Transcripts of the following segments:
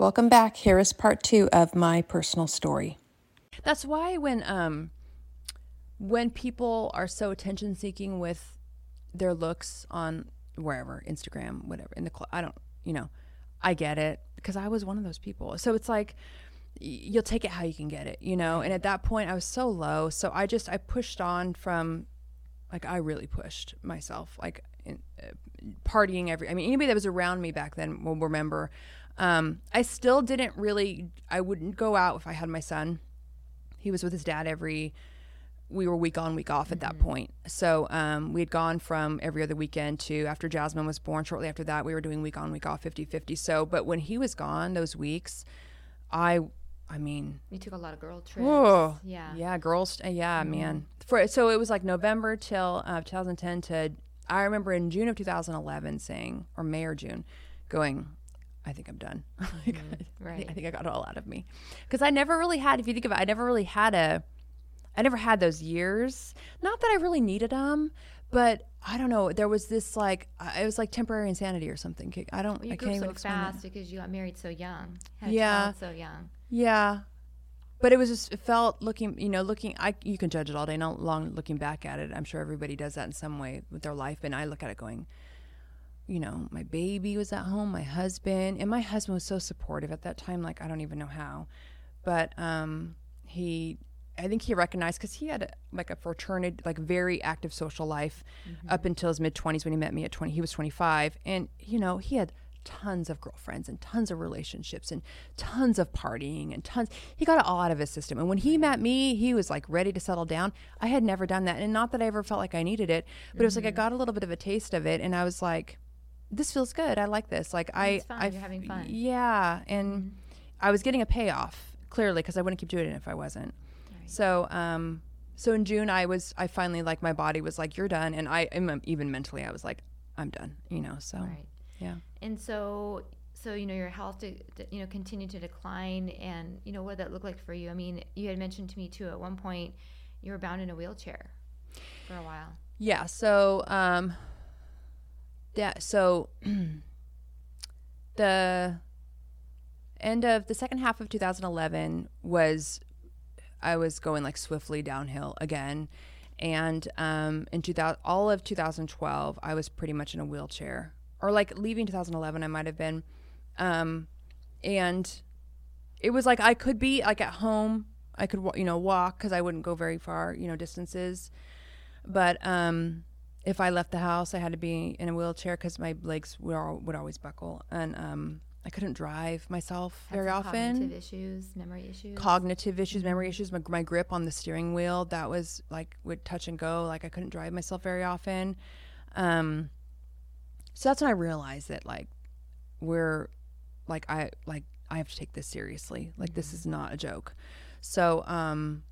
Welcome back. Here is part two of my personal story. That's why when um when people are so attention seeking with their looks on wherever Instagram, whatever in the cl- I don't you know I get it because I was one of those people. So it's like you'll take it how you can get it, you know. And at that point, I was so low, so I just I pushed on from like I really pushed myself like in, uh, partying every. I mean, anybody that was around me back then will remember. Um, I still didn't really. I wouldn't go out if I had my son. He was with his dad every. We were week on, week off at that point. So um, we had gone from every other weekend to after Jasmine was born. Shortly after that, we were doing week on, week off, 50 50. So, but when he was gone, those weeks, I, I mean, You took a lot of girl trips. Whoa. Yeah. Yeah, girls. uh, Yeah, man. For so it was like November till uh, 2010 to I remember in June of 2011 saying or May or June, going, I think I'm done. Like, mm-hmm. think, Right. I think I got it all out of me because I never really had. If you think of it, I never really had a. I never had those years. Not that I really needed them, but I don't know. There was this like it was like temporary insanity or something. I don't. Well, you I grew can't up even so explain it. fast because you got married so young. Had Yeah. so young. Yeah. But it was just, it felt looking, you know, looking, I, you can judge it all day not long looking back at it. I'm sure everybody does that in some way with their life. And I look at it going, you know, my baby was at home, my husband, and my husband was so supportive at that time. Like, I don't even know how. But um, he, I think he recognized because he had a, like a fraternity, like very active social life up until his mid 20s when he met me at 20. He was 25. And, you know, he had tons of girlfriends and tons of relationships and tons of partying and tons. He got it all out of his system. And when he met me, he was like ready to settle down. I had never done that. And not that I ever felt like I needed it, but it was like I got a little bit of a taste of it. And I was like, this feels good. I like this. Like I, fun. I, You're having fun. Yeah, and I was getting a payoff clearly because I wouldn't keep doing it if I wasn't. So, um, so in June, I was, I finally like my body was like, you're done, and I, am even mentally, I was like, I'm done. You know, so Right. yeah. And so, so you know, your health, de- de- you know, continued to decline, and you know what that looked like for you. I mean, you had mentioned to me too at one point you were bound in a wheelchair for a while. Yeah. So, um, yeah. So, the end of the second half of 2011 was I was going like swiftly downhill again, and um, in 2000, all of 2012, I was pretty much in a wheelchair, or like leaving 2011, I might have been, um, and it was like I could be like at home. I could, you know, walk because I wouldn't go very far, you know, distances but um, if I left the house, I had to be in a wheelchair because my legs would, al- would always buckle, and um, I couldn't drive myself Had very often. Cognitive issues, memory issues. Cognitive issues, memory issues. My, my grip on the steering wheel that was like would touch and go. Like I couldn't drive myself very often. Um, so that's when I realized that like we're like I like I have to take this seriously. Like this is not a joke. So um,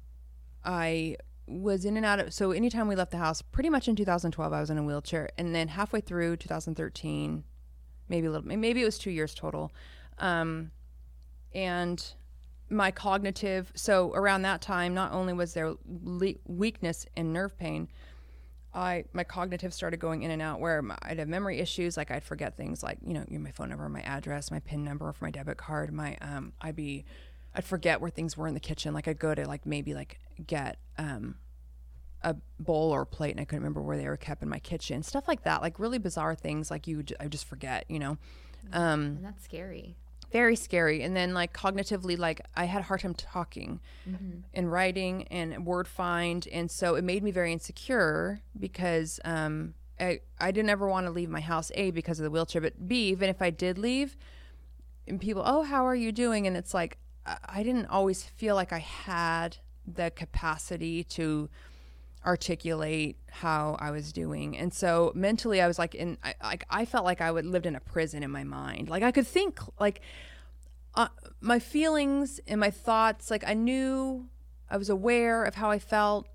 I was in and out of so anytime we left the house pretty much in 2012 i was in a wheelchair. And then halfway through 2013 maybe a little maybe it was two years total um, and my cognitive so around that time not only was there le- weakness and nerve pain i my cognitive started going in and out where my, i'd have memory issues like i'd forget things like you know my phone number my address my pin number for my debit card my um i'd be i'd forget where things were in the kitchen like i'd go to like maybe like get um a bowl or a plate and I couldn't remember where they were kept in my kitchen. Stuff like that, like really bizarre things like you I just forget, you know. Um, and that's scary. very scary. And then like cognitively, like I had a hard time talking and writing and word find. And so it made me very insecure because um, I, I didn't ever want to leave my house, A, because of the wheelchair, but B, even if I did leave and people, oh, how are you doing? And it's like, I, didn't always feel like I had the capacity to articulate how I was doing. And so mentally I was like in I like I felt like I would lived in a prison in my mind. Like I could think like uh, my feelings and my thoughts like I knew I was aware of how I felt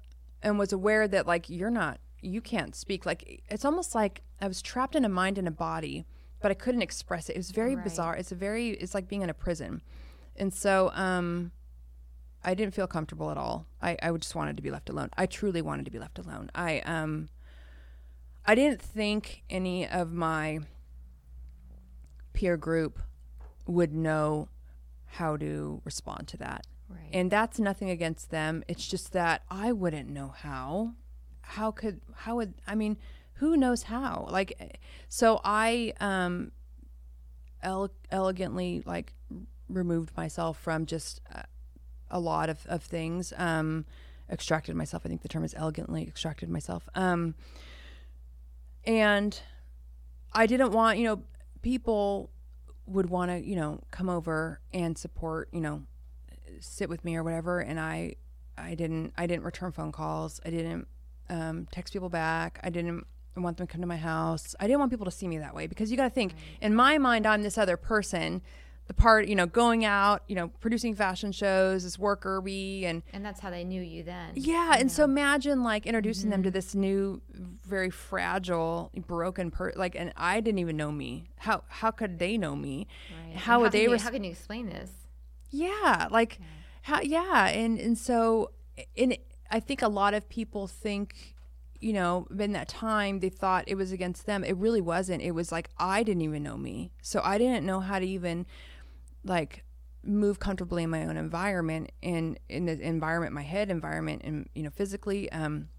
and was aware that like you're not you can't speak like it's almost like I was trapped in a mind and a body but I couldn't express it. It was very Right. bizarre. It's a very it's like being in a prison. And so um I didn't feel comfortable at all. I, I just wanted to be left alone. I truly wanted to be left alone. I um I didn't think any of my peer group would know how to respond to that. Right. And that's nothing against them. It's just that I wouldn't know how. How could how would I mean, who knows how? Like so I um ele- elegantly like removed myself from just uh, a lot of, of things. Um extracted myself. I think the term is elegantly extracted myself. Um and I didn't want, you know, people would want to, you know, come over and support, you know, sit with me or whatever and I I didn't I didn't return phone calls. I didn't um, text people back. I didn't want them to come to my house. I didn't want people to see me that way because you got to think in my mind I'm this other person the part, you know, going out, you know, producing fashion shows, this worker bee and and that's how they knew you then. yeah, and so imagine like introducing them to mm-hmm. this new, very fragile, broken per like, and I didn't even know me. How how could they know me? Right. How And would can they? you- res- how can you explain this? yeah, like, how? Yeah, and and so, in I think a lot of people think, you know, in that time they thought it was against them. It really wasn't. It was like I didn't even know me, so I didn't know how to even, like, move comfortably in my own environment and in the environment, my head environment, and you know, physically. Um,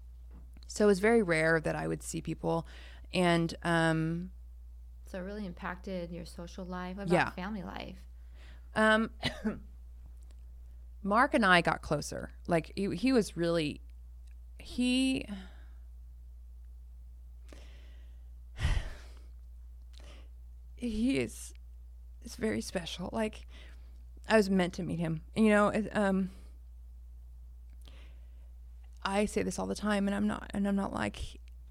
so it was very rare that I would see people, and um, So it really impacted your social life. What about Yeah. family life? Um, Mark and I got closer. Like he, he was really, he. He is, is very special. Like, I was meant to meet him. You know, it, um. I say this all the time, and I'm not, and I'm not like,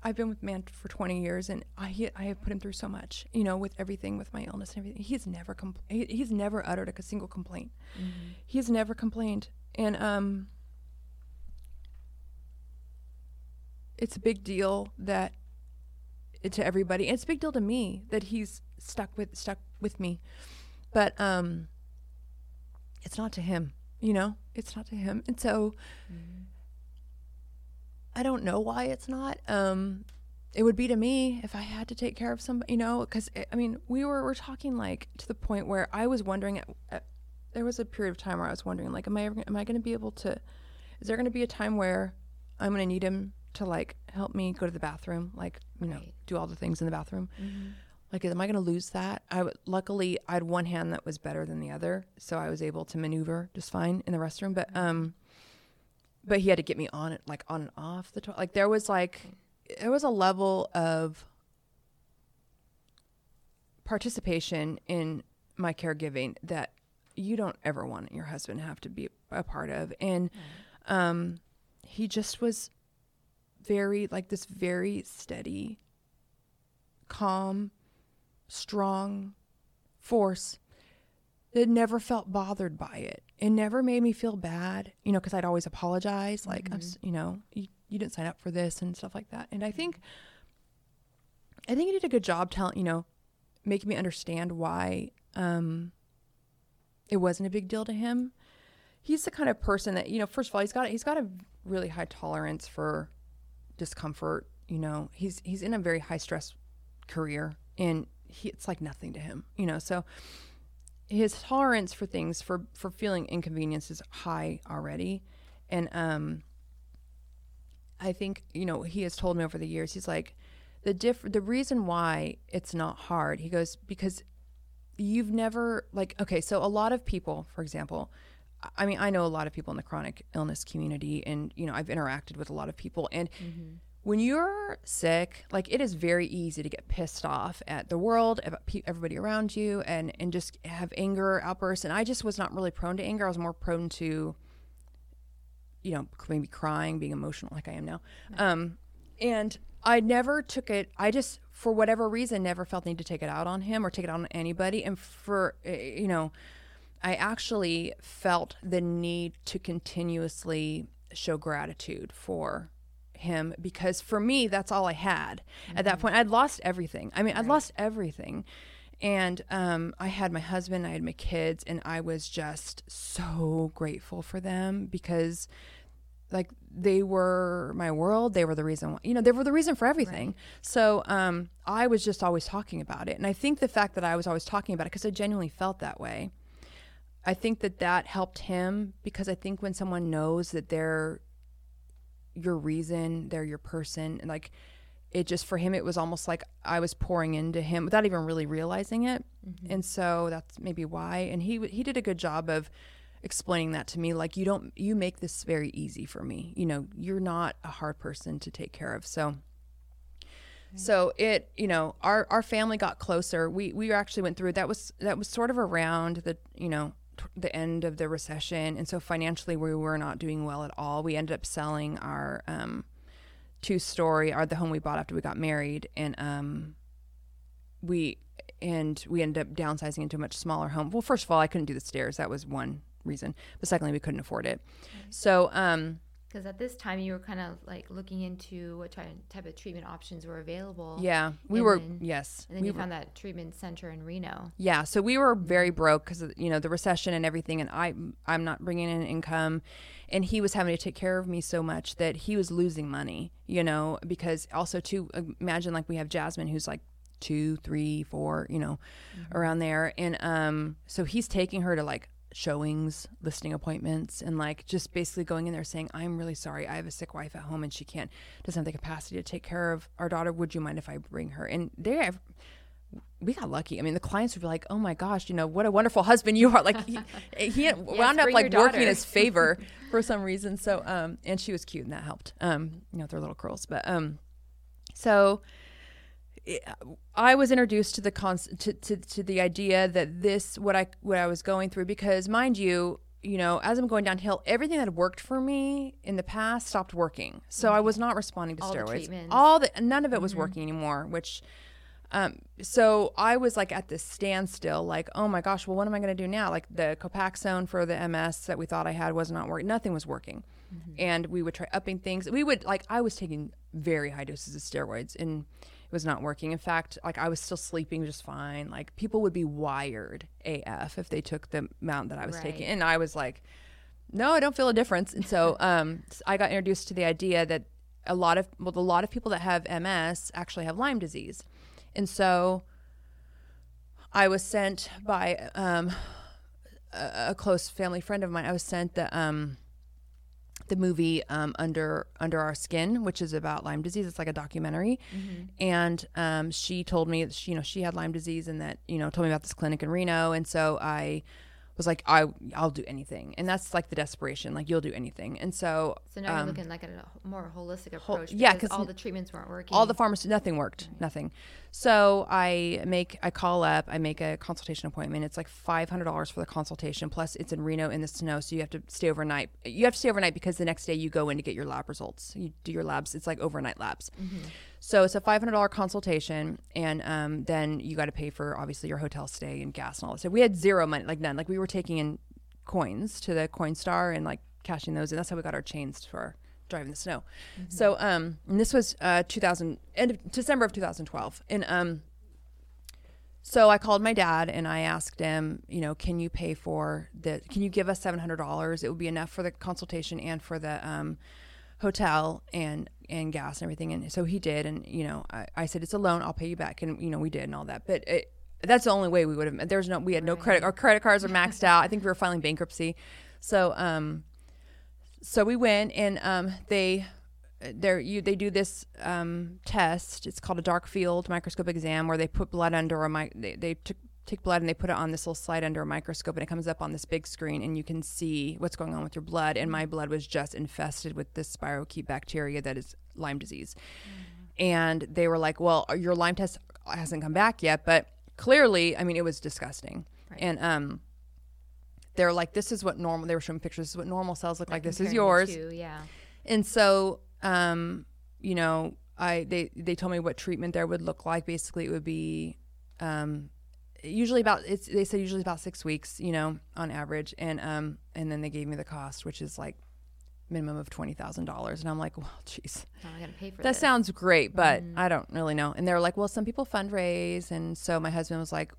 I've been with man for 20 years, and I he- I have put him through so much, you know, with everything, with my illness and everything. He's never compl- he, he's never uttered a single complaint. He's never complained, and um, it's a big deal that to everybody. And it's a big deal to me that he's stuck with stuck with me, but um, it's not to him. You know, it's not to him, and so. Mm-hmm. I don't know why it's not. Um, it would be to me if I had to take care of somebody, you know, because eh, I mean, we were we're talking like to the point where I was wondering. At, at, there was a period of time where I was wondering, like, am I ever, am I going to be able to? Is there going to be a time where I'm going to need him to like help me go to the bathroom, like you know, Right. do all the things in the bathroom? Mm-hmm. Like, am I going to lose that? I w- luckily I had one hand that was better than the other, so I was able to maneuver just fine in the restroom. But um, but he had to get me on it like on and off the toilet. Like there was like there was a level of participation in my caregiving that you don't ever want your husband to have to be a part of. And um he just was very like this very steady, calm, strong force that never felt bothered by it. It never made me feel bad, you know, because I'd always apologize, like, I'm, you know, you, you didn't sign up for this and stuff like that. And I think, I think he did a good job telling, you know, making me understand why um, it wasn't a big deal to him. He's the kind of person that, you know, first of all, he's got he's got a really high tolerance for discomfort. You know, he's he's in a very high stress career, and he, it's like nothing to him. You know, so his tolerance for things for for feeling inconvenience is high already and um i think you know he has told me over the years he's like the diff the reason why it's not hard he goes because you've never like okay so a lot of people for example i mean i know a lot of people in the chronic illness community and you know i've interacted with a lot of people and when you're sick, like it is very easy to get pissed off at the world, about pe- everybody around you, and and just have anger outbursts. And I just was not really prone to anger. I was more prone to, you know, maybe crying, being emotional, like I am now. Um, and I never took it. I just, for whatever reason, never felt the need to take it out on him or take it out on anybody. And for uh, you know, I actually felt the need to continuously show gratitude for him because for me that's all I had at that point. I'd lost everything. I mean, I'd lost everything. And um, I had my husband, I had my kids, and I was just so grateful for them because, like, they were my world. They were the reason, why, you know, they were the reason for everything. So um, I was just always talking about it. And I think the fact that I was always talking about it, because I genuinely felt that way, I think that that helped him because I think when someone knows that they're your reason, they're your person, and like it just for him, it was almost like I was pouring into him without even really realizing it, mm-hmm. and so that's maybe why. And he he did a good job of explaining that to me like you don't you make this very easy for me. You know you're not a hard person to take care of. So so it you know our our family got closer. We we actually went through that was that was sort of around the you know the end of the recession and so financially we were not doing well at all. We ended up selling our um two story our the home we bought after we got married and um we and we ended up downsizing into a much smaller home. Well first of all i couldn't do the stairs. That was one reason. But secondly we couldn't afford it. So um Because at this time you were kind of like looking into what ty- type of treatment options were available. yeah we And were then- yes And then we you were- found that treatment center in Reno. Yeah, so we were very broke because you know the recession and everything, and I I'm not bringing in income, and he was having to take care of me so much that he was losing money, you know, because also too imagine like we have Jasmine who's like two, three, four, you know, around there, and um, so he's taking her to like showings, listing appointments, and like just basically going in there saying, "I'm really sorry, I have a sick wife at home, and she can't doesn't have the capacity to take care of our daughter. Would you mind if I bring her?" And they have we got lucky. I mean, the clients would be like, "Oh my gosh, you know what a wonderful husband you are!" Like he, he had wound up like working in his favor for some reason. So, um, and she was cute, and that helped. Um, you know, with their little curls, but um, so I was introduced to the to, to to the idea that this what I what I was going through because mind you you know as I'm going downhill everything that had worked for me in the past stopped working so I was mm-hmm. not responding to All steroids treatments. all the none of it was mm-hmm. working anymore which um, so I was like at this standstill, like, oh my gosh, well, what am I going to do now? Like the Copaxone for the MS that we thought I had was not working. Nothing was working. Mm-hmm. And we would try upping things. We would like, I was taking very high doses of steroids and was not working. In fact, like I was still sleeping just fine. Like people would be wired AF if they took the amount that I was taking. And I was like, no, I don't feel a difference. And so um, I got introduced to the idea that a lot of well, a lot of people that have MS actually have Lyme disease, and so I was sent by um, a, a close family friend of mine. I was sent the um, the movie um, under under our skin, which is about Lyme disease. It's like a documentary, and um, she told me that she, you know she had Lyme disease and that you know told me about this clinic in Reno, and so I was like I I'll do anything, and that's like the desperation, like you'll do anything, and so So now you're looking like at a more holistic approach. Um, yeah, because all the treatments weren't working. all the pharmacy nothing worked nothing. So i make i call up i make a consultation appointment. It's like $500 for the consultation plus it's in reno in the snow so you have to stay overnight. You have to stay overnight because the next day you go in to get your lab results. You do your labs. It's like overnight labs so it's a $500 consultation and um, then you got to pay for obviously your hotel stay and gas and all that. So we had zero money like none. Like we were taking in coins to the coinstar and like cashing those and that's how we got our chains for driving the snow. So um and this was uh 2000 end of december of 2012 and um so i called my dad and i asked him you know can you pay for the can you give us $700 it would be enough for the consultation and for the um hotel and and gas and everything and so he did and you know i, I said it's a loan i'll pay you back and you know we did and all that but it, that's the only way we would have there's no we had no credit our credit cards are maxed out i think we were filing bankruptcy so um so we went and um, they there you they do this um, test. It's called a dark field microscope exam where they put blood under a mic. They, they took take blood and they put it on this little slide under a microscope and it comes up on this big screen and you can see what's going on with your blood. And my blood was just infested with this spirochete bacteria that is Lyme disease. And they were like, "Well, your Lyme test hasn't come back yet, but clearly, I mean, it was disgusting." Right. And um, they're like, "This is what normal." They were showing pictures. This is what normal cells look like. This is yours two, yeah. and so um you know i they they told me what treatment there would look like basically it would be um usually about it's they said usually about six weeks you know on average and um and then they gave me the cost which is like minimum of twenty thousand dollars and i'm like well jeez How am going to pay for that this? sounds great, but I don't really know. And they're like, well, some people fundraise. And so my husband was like,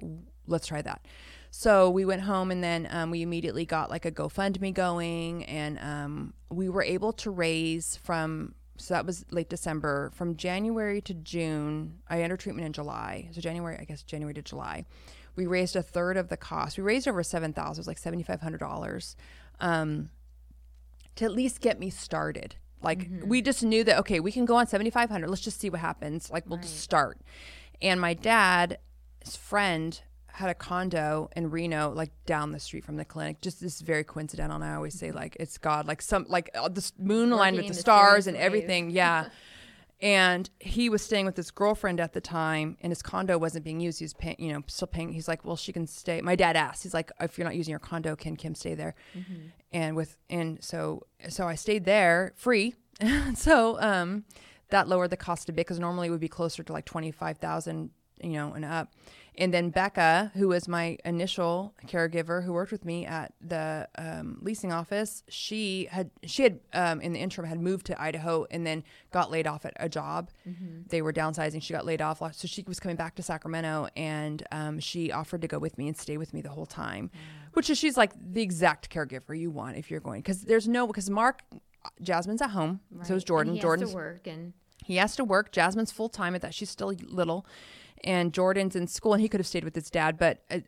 let's try that. So we went home and then um, we immediately got like a GoFundMe going. And um, we were able to raise from, so that was late December, from January to June. I entered treatment in July. So January, I guess January to July. We raised a third of the cost. We raised over seven thousand. It was like seventy five hundred dollars, um, to at least get me started. Like we just knew that okay, we can go on seventy five hundred. Let's just see what happens. Like we'll just start. And my dad's friend had a condo in Reno, like down the street from the clinic. Just this is very coincidental. And I always say like it's God, like some like uh, the moon aligned with Working the stars and ways. everything. Yeah. And he was staying with his girlfriend at the time, and his condo wasn't being used. He was paying, you know, still paying. He's like, "Well, she can stay." My dad asked. He's like, "If you're not using your condo, can Kim stay there?" And with and so so I stayed there free. so um, that lowered the cost a bit because normally it would be closer to like twenty five thousand, you know, and up. And then Becca, who was my initial caregiver, who worked with me at the um, leasing office, she had she had um, in the interim had moved to Idaho and then got laid off at a job. They were downsizing. She got laid off, so she was coming back to Sacramento, and um, she offered to go with me and stay with me the whole time, which is she's like the exact caregiver you want if you're going because there's no because Mark. Jasmine's at home. So is Right. Jordan. Jordan's has to work and he has to work. Jasmine's full time at that. She's still little, and Jordan's in school, and he could have stayed with his dad. But uh,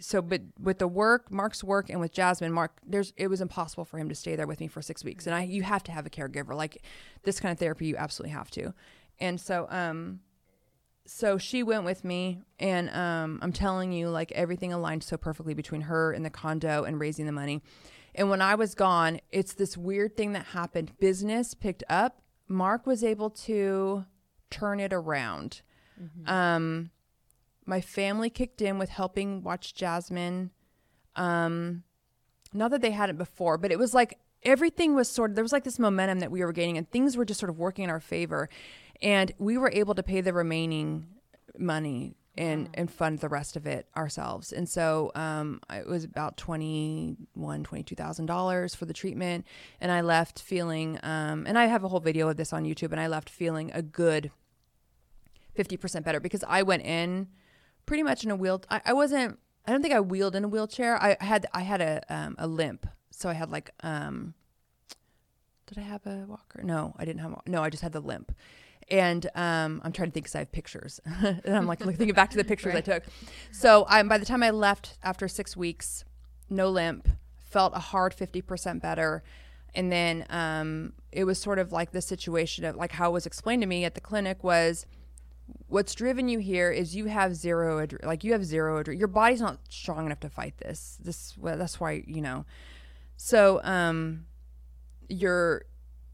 so, but with the work, Mark's work, and with Jasmine, Mark, there's it was impossible for him to stay there with me for six weeks. And I, you have to have a caregiver like this kind of therapy. You absolutely have to. And so, um, so she went with me, and um, I'm telling you, like everything aligned so perfectly between her and the condo and raising the money. And when I was gone, it's this weird thing that happened. Business picked up. Mark was able to turn it around. Um, my family kicked in with helping watch Jasmine. Um, not that they hadn't before, but it was like everything was sort of there was like this momentum that we were gaining, and things were just sort of working in our favor, and we were able to pay the remaining money and and fund the rest of it ourselves. And so um, it was about twenty one, twenty two thousand dollars for the treatment, and I left feeling. Um, and I have a whole video of this on YouTube, and I left feeling a good fifty percent better because I went in pretty much in a wheel. I, I wasn't. I don't think I wheeled in a wheelchair. I had I had a um, a limp, so I had like um. Did I have a walker? No, I didn't have. A, no, I just had the limp. And um, I'm trying to think because I have pictures, and I'm like thinking back to the pictures I took. So I'm by the time I left after six weeks, no limp, felt a hard fifty percent better, and then um, it was sort of like the situation of like how it was explained to me at the clinic was what's driven you here is you have zero adre- like you have zero adre- your body's not strong enough to fight this. This well, that's why you know. So um you're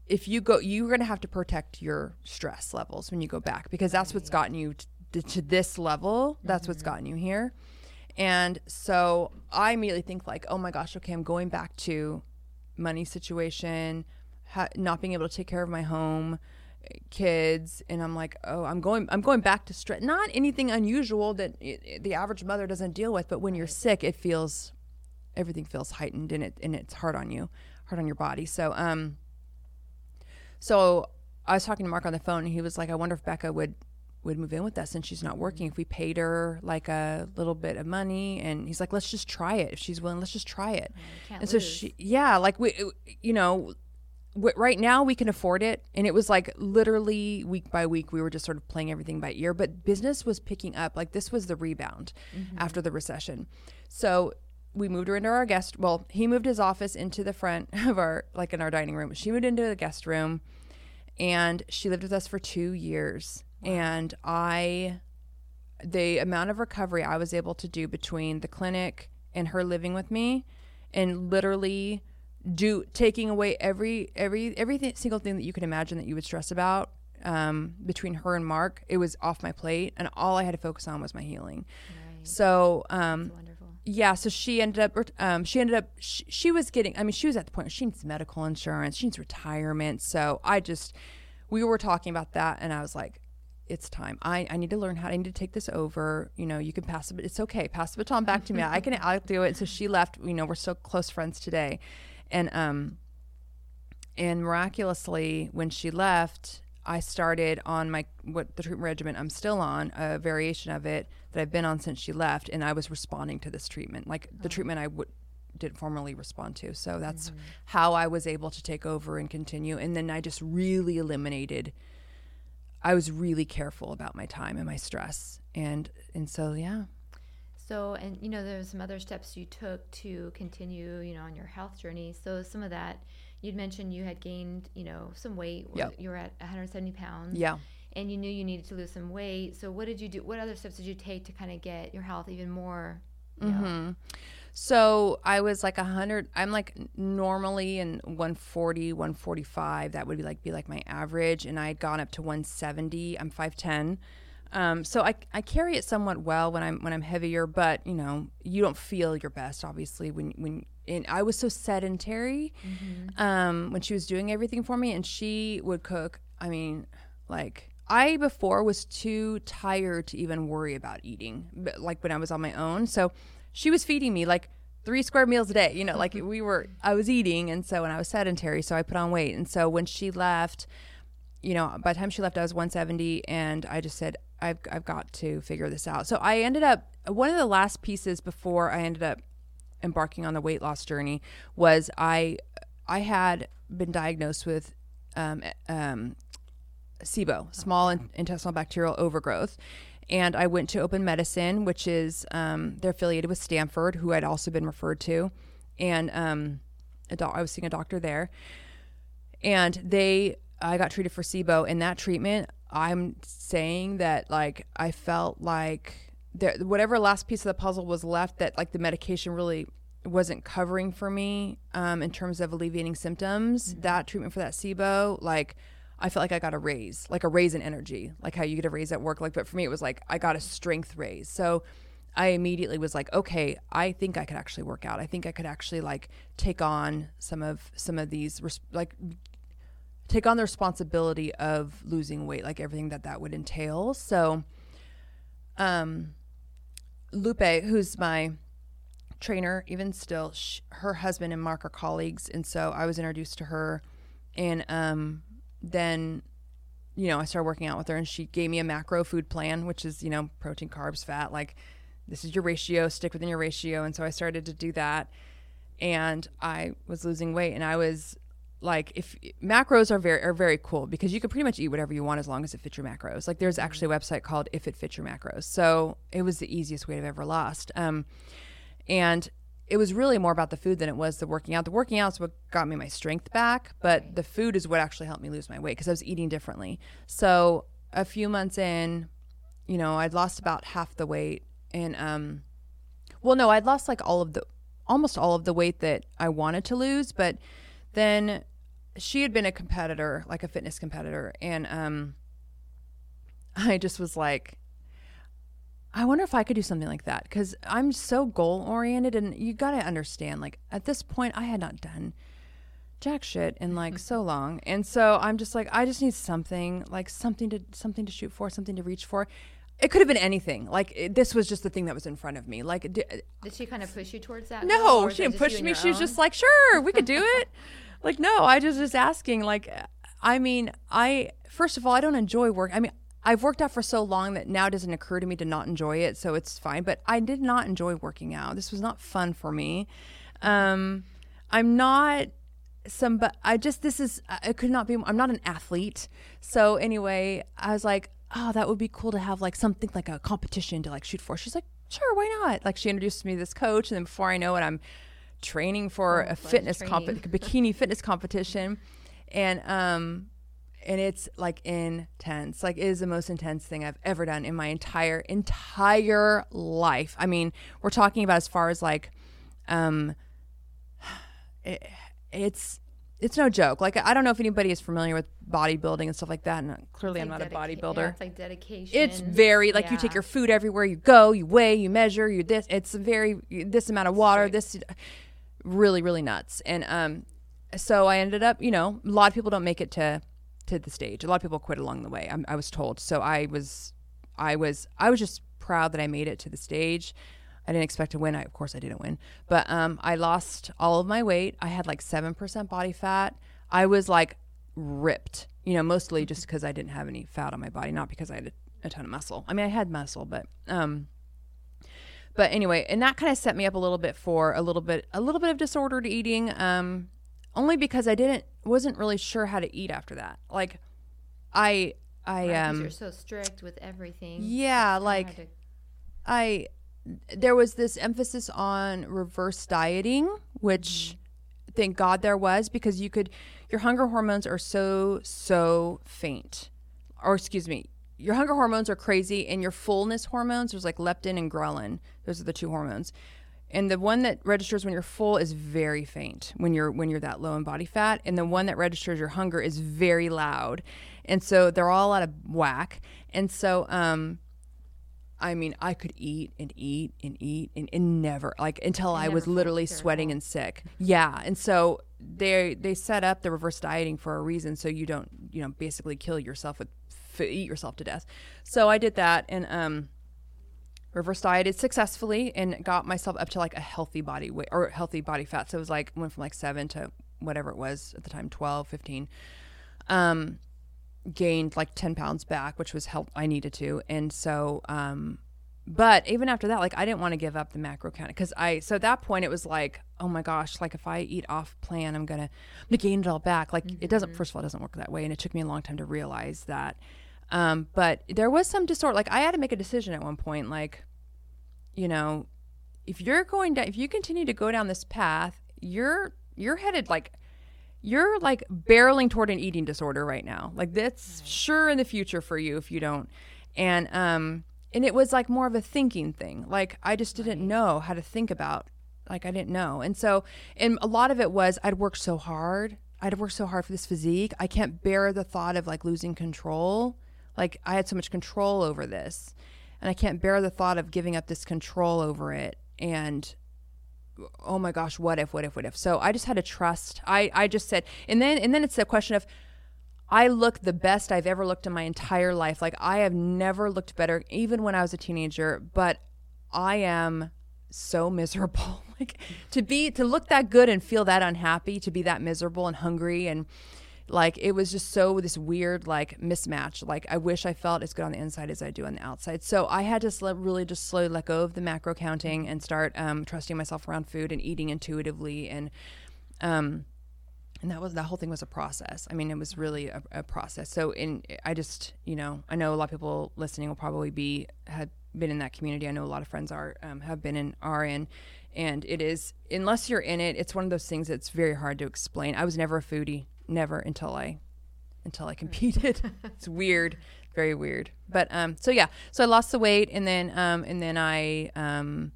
if you go you're going to have to protect your stress levels when you go back because that's what's gotten you to, to this level. That's what's gotten you here. And so i immediately think like oh my gosh okay i'm going back to money situation ha- not being able to take care of my home kids and i'm like oh i'm going i'm going back to stress not anything unusual that the average mother doesn't deal with but when you're sick it feels everything feels heightened and it and it's hard on you hard on your body. So um so i was talking to mark on the phone and he was like i wonder if becca would would move in with us since she's not working if we paid her like a little bit of money. And he's like let's just try it if she's willing let's just try it. And so she yeah like we you know w- right now we can afford it and it was like literally week by week we were just sort of playing everything by ear but business was picking up like this was the rebound mm-hmm. after the recession. So we moved her into our guest well he moved his office into the front of our like in our dining room. She moved into the guest room and she lived with us for two years. And i the amount of recovery i was able to do between the clinic and her living with me and literally do taking away every every every single thing that you can imagine that you would stress about um, between her and mark it was off my plate and all i had to focus on was my healing. Right. so um, wonderful. yeah so she ended up um, she ended up she, she was getting i mean she was at the point where she needs medical insurance she needs retirement so i just we were talking about that and i was like it's time. I, I need to learn how i need to take this over you know you can pass it it's okay pass the baton back to me. I can i'll do it. So she left you know we're still close friends today and um and miraculously when she left i started on my what the treatment regimen i'm still on a variation of it that i've been on since she left and i was responding to this treatment like the treatment i would didn't formally respond to. So that's how i was able to take over and continue. And then i just really eliminated i was really careful about my time and my stress. And and so yeah So, and you know, there's some other steps you took to continue, you know, on your health journey. So, some of that you'd mentioned you had gained, you know, some weight. Yep. You were at 170 pounds. Yeah. And you knew you needed to lose some weight. So, what did you do? What other steps did you take to kind of get your health even more? You know, Mm-hmm. So I was like 100. I'm like normally in 140, 145. That would be like be like my average, and I had gone up to 170. I'm 5'10. Um, so I, I carry it somewhat well when I'm when I'm heavier, but you know you don't feel your best obviously when when and I was so sedentary um, when she was doing everything for me, and she would cook. I mean, like I before was too tired to even worry about eating, but, like when I was on my own. So she was feeding me like three square meals a day. You know, like we were I was eating, and so when I was sedentary, so I put on weight, and so when she left you know, by the time she left, I was 170, and I just said, I've, I've got to figure this out. So I ended up, one of the last pieces before I ended up embarking on the weight loss journey was I, I had been diagnosed with um, um, SIBO, small in- intestinal bacterial overgrowth. And I went to Open Medicine, which is, um, they're affiliated with Stanford, who I'd also been referred to. And um, a doc- I was seeing a doctor there and they I got treated for SIBO and that treatment I'm saying that like I felt like there whatever last piece of the puzzle was left that like the medication really wasn't covering for me um, in terms of alleviating symptoms that treatment for that SIBO like I felt like I got a raise like a raise in energy like how you get a raise at work like but for me it was like I got a strength raise so I immediately was like, okay, I think I could actually work out. I think I could actually like take on some of some of these res- like take on the responsibility of losing weight, like everything that that would entail. So, um, Lupe, who's my trainer, even still, sh- her husband and Mark are colleagues, and so I was introduced to her, and um, then you know, I started working out with her and she gave me a macro food plan, which is, you know, protein, carbs, fat, like this is your ratio, stick within your ratio. And so I started to do that and I was losing weight and I was like if macros are very are very cool because you can pretty much eat whatever you want as long as it fits your macros. Like there's actually a website called If It Fits Your Macros. So it was the easiest weight I've ever lost. Um, and it was really more about the food than it was the working out. The working out is what got me my strength back, but the food is what actually helped me lose my weight because I was eating differently. So a few months in, you know, I'd lost about half the weight, and um, well, no, I'd lost like all of the, almost all of the weight that I wanted to lose, but then she had been a competitor, like a fitness competitor, and um, I just was like, I wonder if I could do something like that because I'm so goal oriented, and you got to understand, like at this point, I had not done jack shit in like so long, and so I'm just like, I just need something, like something to something to shoot for, something to reach for. It could have been anything. Like it, this was just the thing that was in front of me. Like, d- Did she kind of push you towards that? no, she didn't push me. She was own? just like, sure, we could do it. like, no, I just was just asking. Like, I mean, I first of all, I don't enjoy work. I mean, I've worked out for so long that now it doesn't occur to me to not enjoy it, so it's fine. But I did not enjoy working out. This was not fun for me. Um, I'm not some, but I just this is it could not be. I'm not an athlete, so anyway, I was like, oh, that would be cool to have like something like a competition to like shoot for. She's like, sure, why not? Like she introduced me to this coach, and then before I know it, I'm training for a fitness comp- bikini fitness competition, and um, and it's like intense. Like it is the most intense thing I've ever done in my entire entire life. I mean, we're talking about as far as like, um, it, it's it's no joke. Like I don't know if anybody is familiar with bodybuilding and stuff like that. And clearly, I'm not like a bodybuilder. Yeah, it's like dedication. It's very like you take your food everywhere you go, you weigh, you measure, you this. It's very this amount of water, this really really nuts. And um, so I ended up, you know, a lot of people don't make it to to the stage. A lot of people quit along the way. I'm, I was told. So I was, I was, I was just proud that I made it to the stage. I didn't expect to win. I, of course, I didn't win, but um, I lost all of my weight. I had like seven percent body fat. I was like ripped, you know, mostly just because I didn't have any fat on my body, not because I had a, a ton of muscle. I mean, I had muscle, but um, but anyway, and that kind of set me up a little bit for a little bit, a little bit of disordered eating. Um, only because I didn't, wasn't really sure how to eat after that. Like, I, I Right, um, you're so strict with everything. yeah, like to- I there was this emphasis on reverse dieting, which thank God there was because you could your hunger hormones are so so faint. Or excuse me, your hunger hormones are crazy and your fullness hormones, there's like leptin and ghrelin. Those are the two hormones. And the one that registers when you're full is very faint when you're when you're that low in body fat, and the one that registers your hunger is very loud. And so they're all out of whack. And so um I mean, I could eat and eat and eat and, and never like until I never was literally sweating and sick. Yeah, and so they they set up the reverse dieting for a reason, so you don't you know basically kill yourself with eat yourself to death. So I did that and um reverse dieted successfully and got myself up to like a healthy body weight or healthy body fat. So it was like went from like seven to whatever it was at the time, 12, 15. Um, gained like 10 pounds back, which was help I needed to. And so, um, but even after that, like I didn't want to give up the macro count because I, so at that point it was like, oh my gosh, like if I eat off plan, I'm going to, I'm going to gain it all back. Like it doesn't, first of all, it doesn't work that way. And it took me a long time to realize that. Um, but there was some disorder. like I had to make a decision at one point, like, you know, if you're going down, if you continue to go down this path, you're, you're headed like, you're like barreling toward an eating disorder right now. Like that's sure in the future for you if you don't. And um and it was like more of a thinking thing. Like I just didn't know how to think about like I didn't know. And so and a lot of it was I'd worked so hard. I'd worked so hard for this physique. I can't bear the thought of like losing control. Like I had so much control over this. And I can't bear the thought of giving up this control over it and oh my gosh, what if, what if, what if? So I just had to trust. I, I just said, and then, and then it's the question of, I look the best I've ever looked in my entire life. Like I have never looked better, even when I was a teenager, but I am so miserable. like to be, to look that good and feel that unhappy, to be that miserable and hungry and, like it was just so this weird like mismatch. Like i wish i felt as good on the inside as i do on the outside. So i had to sl- really just slowly let go of the macro counting and start um, trusting myself around food and eating intuitively. And um and that was the whole thing was a process. I mean it was really a, a process. So in i just you know i know a lot of people listening will probably be had been in that community. I know a lot of friends are um, have been in are in. And it is unless you're in it it's one of those things that's very hard to explain. I was never a foodie never until I until I competed. it's weird, very weird. But um, so yeah, so I lost the weight, and then um, and then I um,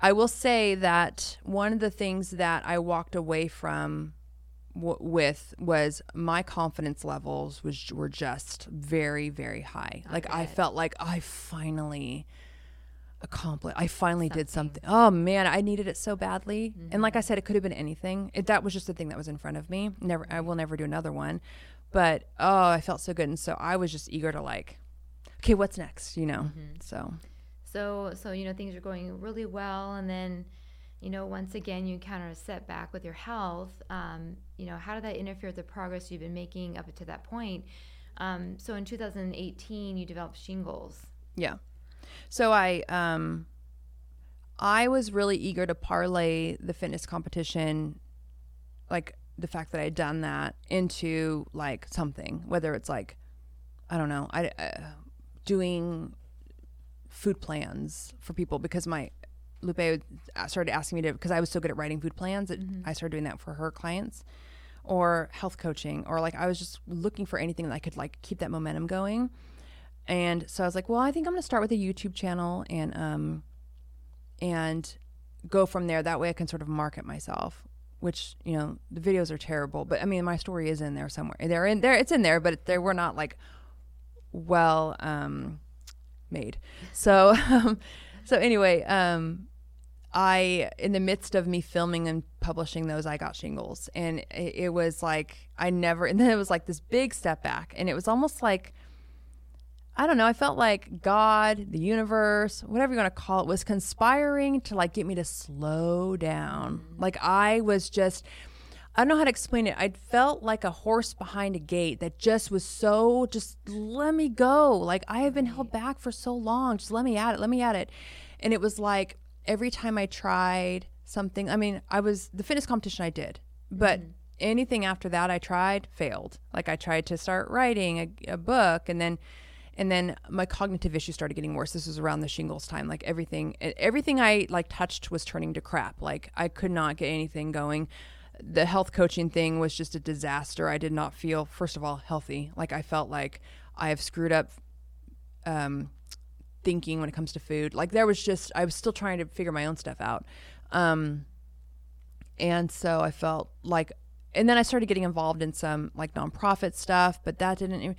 I will say that one of the things that I walked away from w- with was my confidence levels was were just very very high. like I felt like I finally accomplished. I finally did something. Oh man, I needed it so badly. And like I said, it could have been anything. It, that was just the thing that was in front of me. Never, I will never do another one. But oh, I felt so good, and so I was just eager to like, okay, what's next? You know. So So, so you know things are going really well, and then, you know, once again you encounter a setback with your health. Um, you know, how did that interfere with the progress you've been making up to that point? Um, so in 2018, you developed shingles. Yeah. So I um I was really eager to parlay the fitness competition like the fact that I had done that into like something whether it's like I don't know, I uh, doing food plans for people because my Lupe started asking me to because I was so good at writing food plans that I started doing that for her clients or health coaching or like I was just looking for anything that I could like keep that momentum going. And so I was like, well, I think I'm going to start with a YouTube channel and um and go from there. That way I can sort of market myself. Which you know the videos are terrible, but I mean my story is in there somewhere. They're in there. It's in there, but they were not like well um, made. So um, so anyway, um, I in the midst of me filming and publishing those, I got shingles, and it, it was like I never. And then it was like this big step back, and it was almost like I don't know. I felt like God, the universe, whatever you want to call it, was conspiring to like get me to slow down. Mm-hmm. Like I was just, I don't know how to explain it. I felt like a horse behind a gate that just was so, just let me go. Like I have been held back for so long. Just let me at it. Let me at it. And it was like every time I tried something, I mean, I was, the fitness competition I did, but mm-hmm. anything after that I tried failed. Like I tried to start writing a, a book and then, and then my cognitive issues started getting worse. This was around the shingles time. Like everything, everything I like touched was turning to crap. Like I could not get anything going. The health coaching thing was just a disaster. I did not feel, first of all, healthy. Like I felt like I have screwed up um, thinking when it comes to food. Like there was just, I was still trying to figure my own stuff out. Um, and so I felt like, and then I started getting involved in some like nonprofit stuff, but that didn't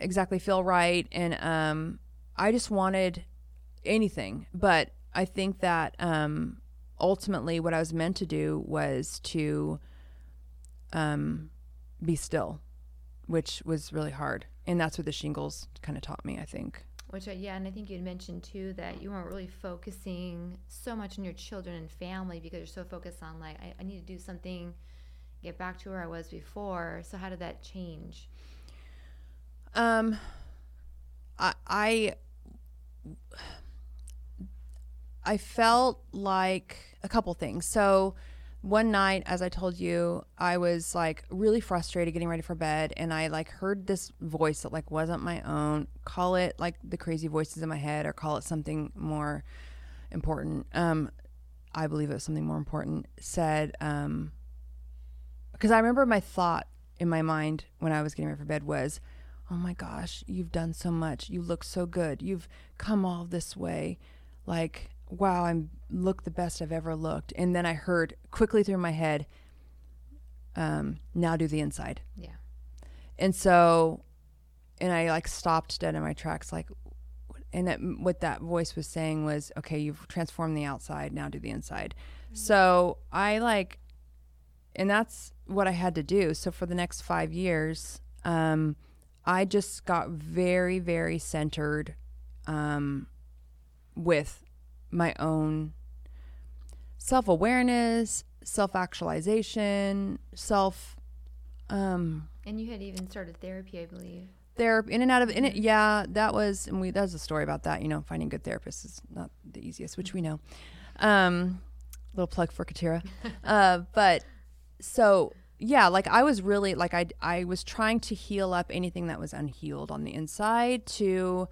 exactly feel right. And um, I just wanted anything. But I think that um, ultimately what I was meant to do was to um, be still, which was really hard. And that's what the shingles kind of taught me, I think. Which, yeah, and I think you had mentioned too that you weren't really focusing so much on your children and family because you're so focused on, like, I, I need to do something, get back to where I was before. So, how did that change? Um, I, I, I felt like a couple things. So, one night, as I told you, I was like really frustrated getting ready for bed, and I like heard this voice that like wasn't my own. Call it like the crazy voices in my head, or call it something more important. Um, I believe it was something more important. Said, um, because I remember my thought in my mind when I was getting ready for bed was, "Oh my gosh, you've done so much. You look so good. You've come all this way. Like wow, I'm look the best I've ever looked. And then I heard quickly through my head, um, now do the inside. Yeah. And so, and I like stopped dead in my tracks, like, and that, what that voice was saying was, okay, you've transformed the outside, now do the inside. Mm-hmm. So I like, and that's what I had to do. So for the next five years, um, I just got very, very centered um, with my own self awareness, self actualization, self. Um, and you had even started therapy, I believe. Therapy in and out of in it, yeah. That was, and we. That was a story about that. You know, finding good therapists is not the easiest, which we know. Um, little plug for Kateri, uh, but so yeah, like I was really like I I was trying to heal up anything that was unhealed on the inside to,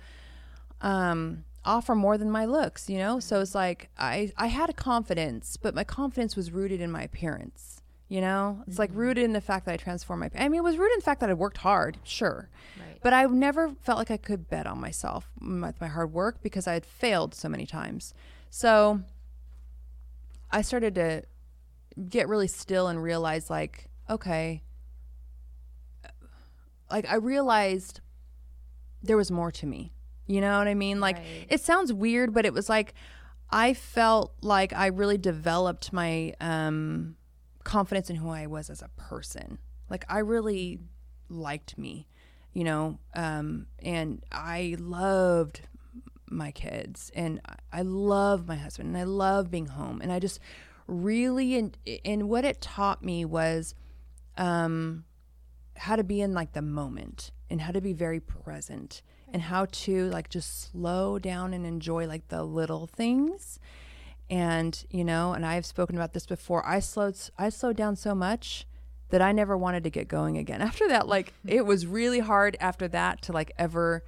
um, offer more than my looks, you know? So it's like I I had a confidence, but my confidence was rooted in my appearance. You know, it's mm-hmm. like rooted in the fact that I transformed my. I mean, it was rooted in the fact that I worked hard, sure, right. but I never felt like I could bet on myself with my hard work because I had failed so many times. So I started to get really still and realize, like, okay, like I realized there was more to me. You know what I mean? Like right. it sounds weird, but it was like I felt like I really developed my um, confidence in who I was as a person. Like I really liked me, you know, um, and I loved my kids and I love my husband and I love being home and I just really and and what it taught me was um, how to be in like the moment and how to be very present and how to like just slow down and enjoy like the little things. And you know and i've spoken about this before i slowed i slowed down so much that i never wanted to get going again. After that like it was really hard after that to like ever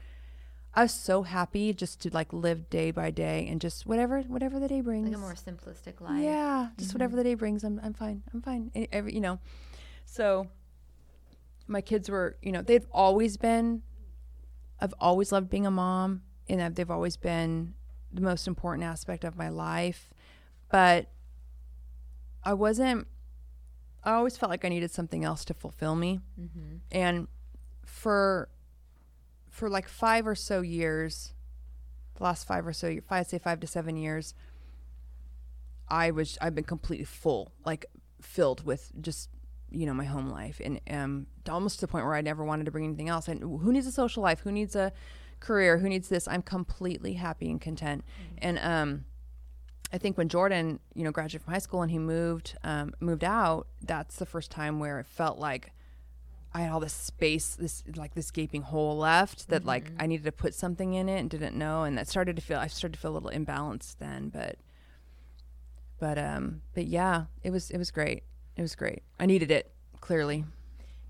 i was so happy just to like live day by day and just whatever whatever the day brings like a more simplistic life. Yeah just mm-hmm. whatever the day brings i'm, I'm fine i'm fine. Every you know so my kids were you know they've always been I've always loved being a mom, and they've always been the most important aspect of my life. But I wasn't. I always felt like I needed something else to fulfill me, mm-hmm. and for for like five or so years, the last five or so, five say five to seven years, I was I've been completely full, like filled with just you know my home life and um almost to the point where I never wanted to bring anything else. And who needs a social life? Who needs a career? Who needs this? I'm completely happy and content. Mm-hmm. And um I think when Jordan, you know, graduated from high school and he moved um, moved out, that's the first time where it felt like I had all this space, this like this gaping hole left that mm-hmm. like I needed to put something in it and didn't know, and that started to feel I started to feel a little imbalanced then, but but um but yeah, it was it was great. It was great. I needed it clearly.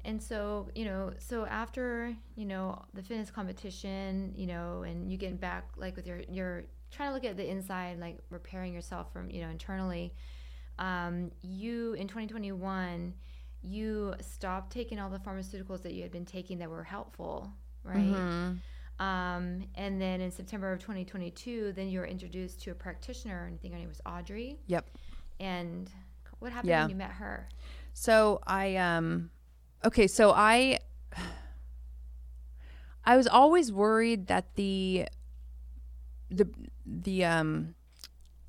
And so, you know, so after, you know, the fitness competition, you know, and you getting back like with your your trying to look at the inside, like repairing yourself from, you know, internally, um, you in 2021, you stopped taking all the pharmaceuticals that you had been taking that were helpful, right? Mm-hmm. Um, and then in September of 2022, then you were introduced to a practitioner, and I think her name was Audrey. Yep. And what happened Yeah. when you met her? So I um okay, so I I was always worried that the the the um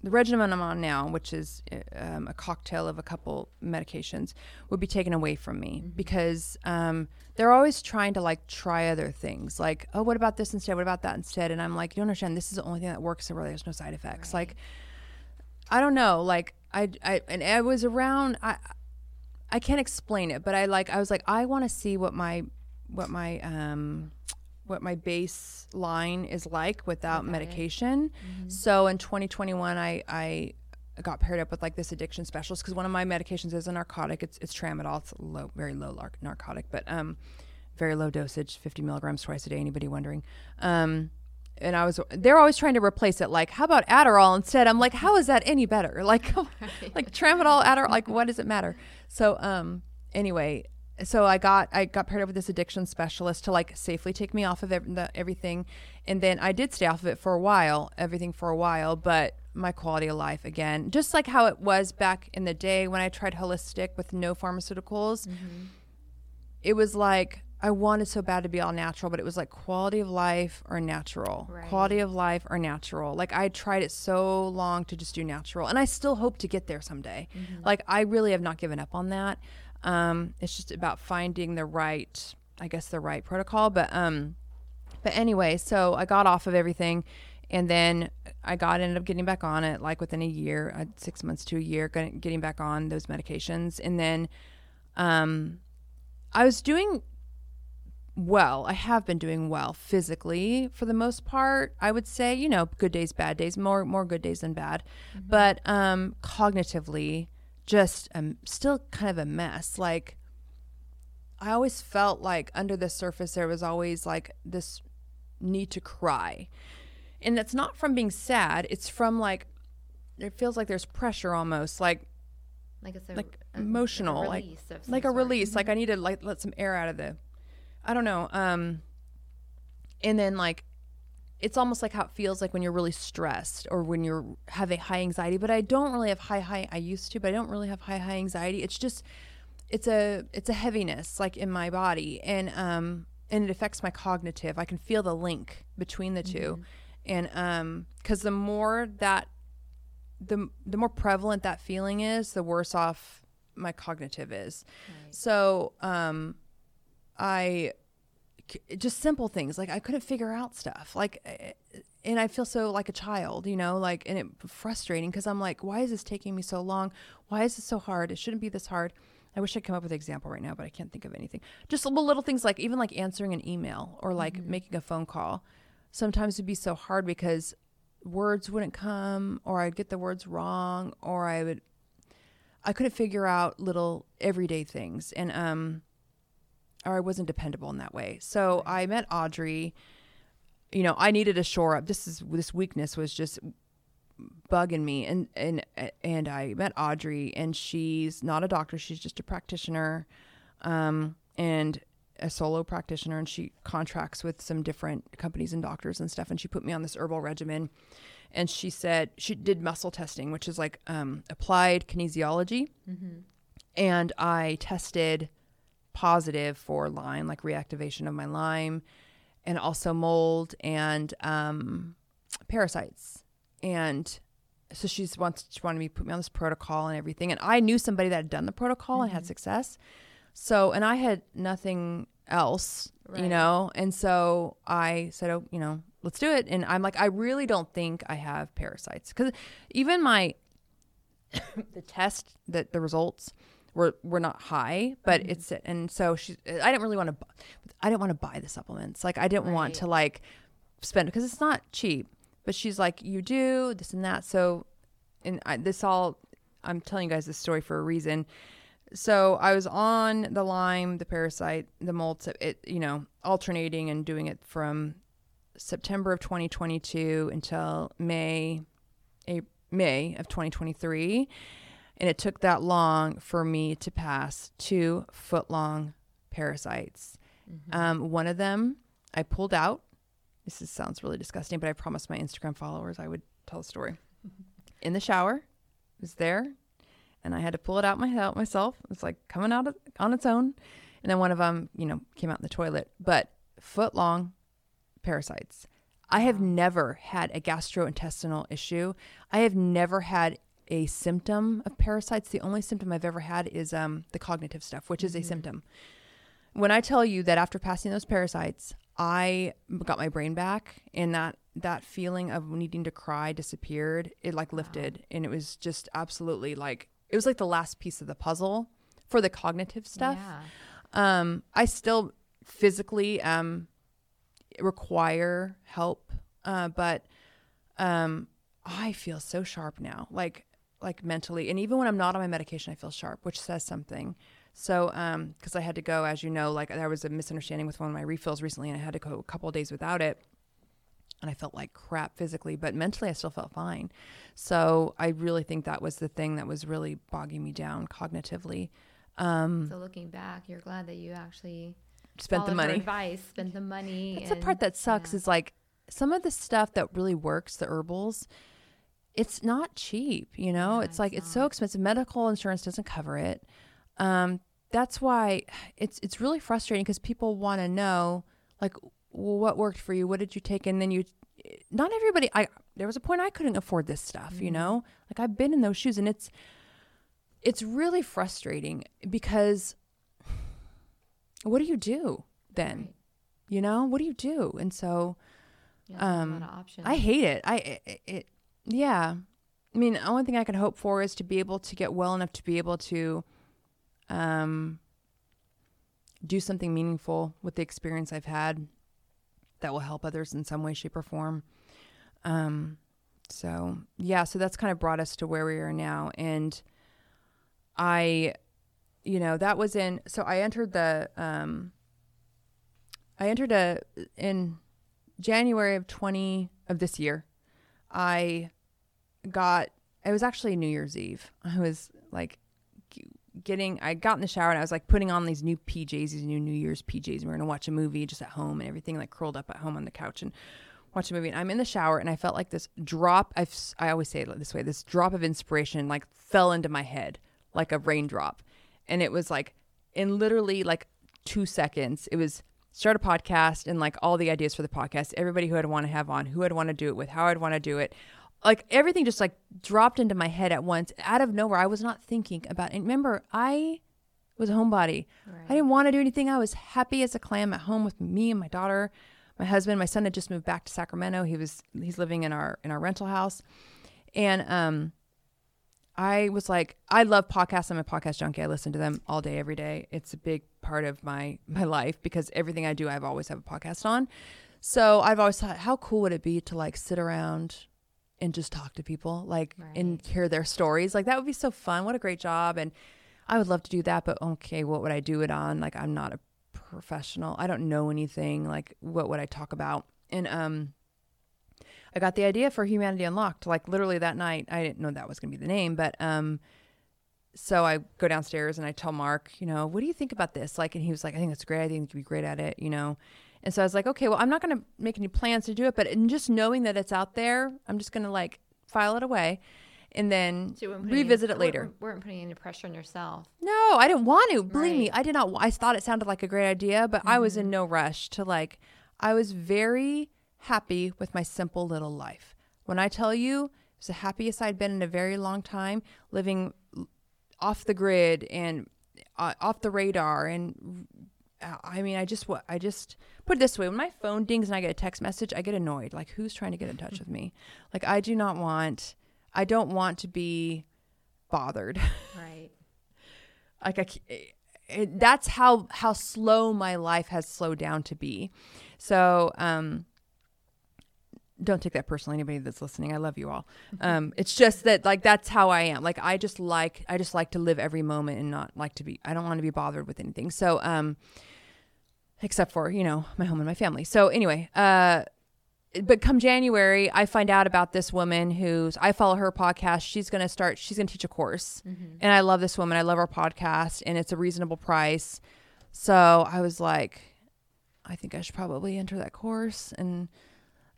the regimen I'm on now, which is uh, um, a cocktail of a couple medications, would be taken away from me because um, they're always trying to like try other things. Like, oh, what about this instead? What about that instead? And I'm like, you don't understand. This is the only thing that works, really, there's no side effects. Like, I don't know. Like, I, I, and I was around. I, I can't explain it, but I like I was like I want to see what my what my um what my baseline is like without medication. So in 2021 I I got paired up with like this addiction specialist because one of my medications is a narcotic. It's it's tramadol. It's low, very low lar- narcotic, but um, very low dosage, 50 milligrams twice a day. Anybody wondering? Um, and I was they're always trying to replace it. Like, how about Adderall instead? I'm like, how is that any better? Like, like tramadol, Adderall. Like, what does it matter? So um, anyway, so I got I got paired up with this addiction specialist to like safely take me off of ev- the, everything, and then I did stay off of it for a while, everything for a while, but my quality of life again, just like how it was back in the day when I tried holistic with no pharmaceuticals, it was like I wanted so bad to be all natural, but it was like quality of life or natural, Right. quality of life or natural. Like I tried it so long to just do natural, and I still hope to get there someday. Like I really have not given up on that. Um, it's just about finding the right, I guess, the right protocol. But um, but anyway, so I got off of everything, and then I got ended up getting back on it like within a year, uh, six months to a year, getting getting back on those medications, and then um, I was doing well. I have been doing well physically for the most part. I would say, you know, good days, bad days, more more good days than bad. But um cognitively just um still kind of a mess. Like I always felt like under the surface there was always like this need to cry. And that's not from being sad, it's from like it feels like there's pressure almost like Like it's a, like a- emotional, a like release of some like a release. Like I need to like let some air out of the, I don't know. Um, and then like, it's almost like how it feels like when you're really stressed or when you're having high anxiety. But I don't really have high high. I used to, but I don't really have high high anxiety. It's just, it's a it's a heaviness like in my body, and um, and it affects my cognitive. I can feel the link between the 2 and um, because the more that the the more prevalent that feeling is, the worse off my cognitive is. So, um, I just simple things like I couldn't figure out stuff like, eh, and I feel so like a child, you know, like and it frustrating because I'm like, why is this taking me so long? Why is this so hard? It shouldn't be this hard. I wish I could come up with an example right now, but I can't think of anything. Just little, little things like even like answering an email or like making a phone call. Sometimes it'd be so hard because words wouldn't come or I'd get the words wrong or I would I couldn't figure out little everyday things and um or I wasn't dependable in that way. So I met Audrey. You know, I needed to shore up. This is this weakness was just bugging me and and and I met Audrey and she's not a doctor, she's just a practitioner um and a solo practitioner and she contracts with some different companies and doctors and stuff and she put me on this herbal regimen and she said she did muscle testing which is like um, applied kinesiology and i tested positive for lyme like reactivation of my lyme and also mold and um, parasites. And so she's wants she wanted me to put me on this protocol and everything. And i knew somebody that had done the protocol and had success. So and i had nothing else you know? And so i said oh you know let's do it. And i'm like i really don't think i have parasites. Because even my the test that the results were were not high but mm-hmm. it's and so she i didn't really want to i didn't want to buy the supplements. Like i didn't want to like spend because it's not cheap but she's like you do this and that. So and I, this all i'm telling you guys this story for a reason. So I was on the Lyme, the parasite, the mold, it you know, alternating and doing it from September of 2022 until May, a, May of 2023, and it took that long for me to pass two foot long parasites. Um, one of them I pulled out. This is, sounds really disgusting, but I promised my Instagram followers I would tell the story. In the shower, it was there, and I had to pull it out my, out myself. It was like coming out of, on its own. And then one of them, you know, came out in the toilet. But foot long parasites. I have never had a gastrointestinal issue. I have never had a symptom of parasites. The only symptom I've ever had is um, the cognitive stuff, which is a symptom. When I tell you that after passing those parasites, I got my brain back and that that feeling of needing to cry disappeared. It like lifted and it was just absolutely like it was like the last piece of the puzzle for the cognitive stuff. Yeah. Um, I still physically um, require help, uh, but um, I feel so sharp now, like like mentally, and even when I'm not on my medication, I feel sharp, which says something. So, um, because I had to go, as you know, like there was a misunderstanding with one of my refills recently, and I had to go a couple of days without it, and I felt like crap physically, but mentally I still felt fine. So I really think that was the thing that was really bogging me down cognitively. Um, So looking back, you're glad that you actually spent the money. advice, spent the money. That's the part that sucks yeah. is like some of the stuff that really works, the herbals, it's not cheap, you know? Yeah, it's like it's it's so expensive. Medical insurance doesn't cover it. Um, that's why it's it's really frustrating because people want to know like well, what worked for you, what did you take, and then you. Not everybody. I there was a point I couldn't afford this stuff, Mm-hmm. you know. Like I've been in those shoes, and it's it's really frustrating because what do you do then? Right. You know, what do you do? And so Yeah, um, lot of options. I hate it. I it, it yeah. I mean, the only thing I can hope for is to be able to get well enough to be able to um do something meaningful with the experience I've had that will help others in some way shape or form. Um so, yeah, so that's kind of brought us to where we are now and I you know, that was in so I entered the um I entered a in January of 20 of this year, I got it was actually New Year's Eve. I was like getting I got in the shower and I was like putting on these new PJs, these new New Year's PJs. And we going to watch a movie just at home and everything like curled up at home on the couch and watch a movie. And I'm in the shower and I felt like this drop I've I always say it this way, this drop of inspiration like fell into my head like a raindrop. And it was like in literally like 2 seconds. It was start a podcast and like all the ideas for the podcast, everybody who I'd want to have on, who I'd want to do it with, how I'd want to do it. Like everything just like dropped into my head at once out of nowhere. I was not thinking about it. remember I was a homebody. I didn't want to do anything. I was happy as a clam at home with me and my daughter, my husband. My son had just moved back to Sacramento. He was he's living in our in our rental house. And um I was like, I love podcasts. I'm a podcast junkie. I listen to them all day, every day. It's a big part of my my life because everything I do, I've always have a podcast on. So I've always thought, how cool would it be to like sit around and just talk to people, like and hear their stories? Like that would be so fun. What a great job! And I would love to do that, but okay, what would I do it on? Like I'm not a professional. I don't know anything. Like what would I talk about? And um I got the idea for Humanity Unlocked. Like literally that night, I didn't know that was going to be the name, but um, so I go downstairs and I tell Mark, you know, what do you think about this? Like, and he was like, I think that's great. I think you'd be great at it, you know. And so I was like, okay, well, I'm not going to make any plans to do it, but in just knowing that it's out there, I'm just going to like file it away, and then So you any- revisit it weren't- later. weren't putting any pressure on yourself. No, I didn't want to. Believe me, I did not. I thought it sounded like a great idea, but I was in no rush to like. I was very happy with my simple little life. When I tell you, it was the happiest I'd been in a very long time, living off the grid and uh, off the radar. And I mean, I just what I just put it this way: when my phone dings and I get a text message, I get annoyed. Like, who's trying to get in touch with me? Like, I do not want. I don't want to be bothered Right. like I, it, that's how how slow my life has slowed down to be. So um, don't take that personally. Anybody that's listening, I love you all. Um, it's just that like that's how I am. Like I just like I just like to live every moment and not like to be. I don't want to be bothered with anything. So um, except for you know my home and my family. So anyway, uh, but come January, I find out about this woman who's I follow her podcast. She's going to start. She's going to teach a course, and I love this woman. I love her podcast, and it's a reasonable price. So I was like, I think I should probably enter that course, and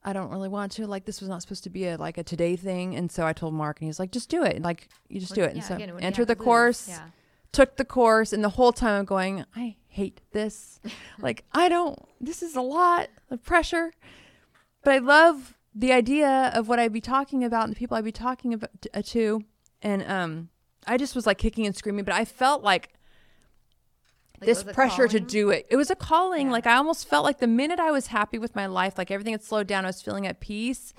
I don't really want to. Like this was not supposed to be a like a today thing, and so I told Mark, and he's like, just do it. Like you just do it. Yeah, and so again, enter the to course Yeah. took the course and the whole time I'm going, I hate this. like I don't this is a lot of pressure. But I love the idea of what I'd be talking about and the people I'd be talking about uh, to and um I just was like kicking and screaming, but I felt like Like, this it pressure to do it. It was a calling. Yeah. Like I almost felt like the minute I was happy with my life, like everything had slowed down, I was feeling at peace.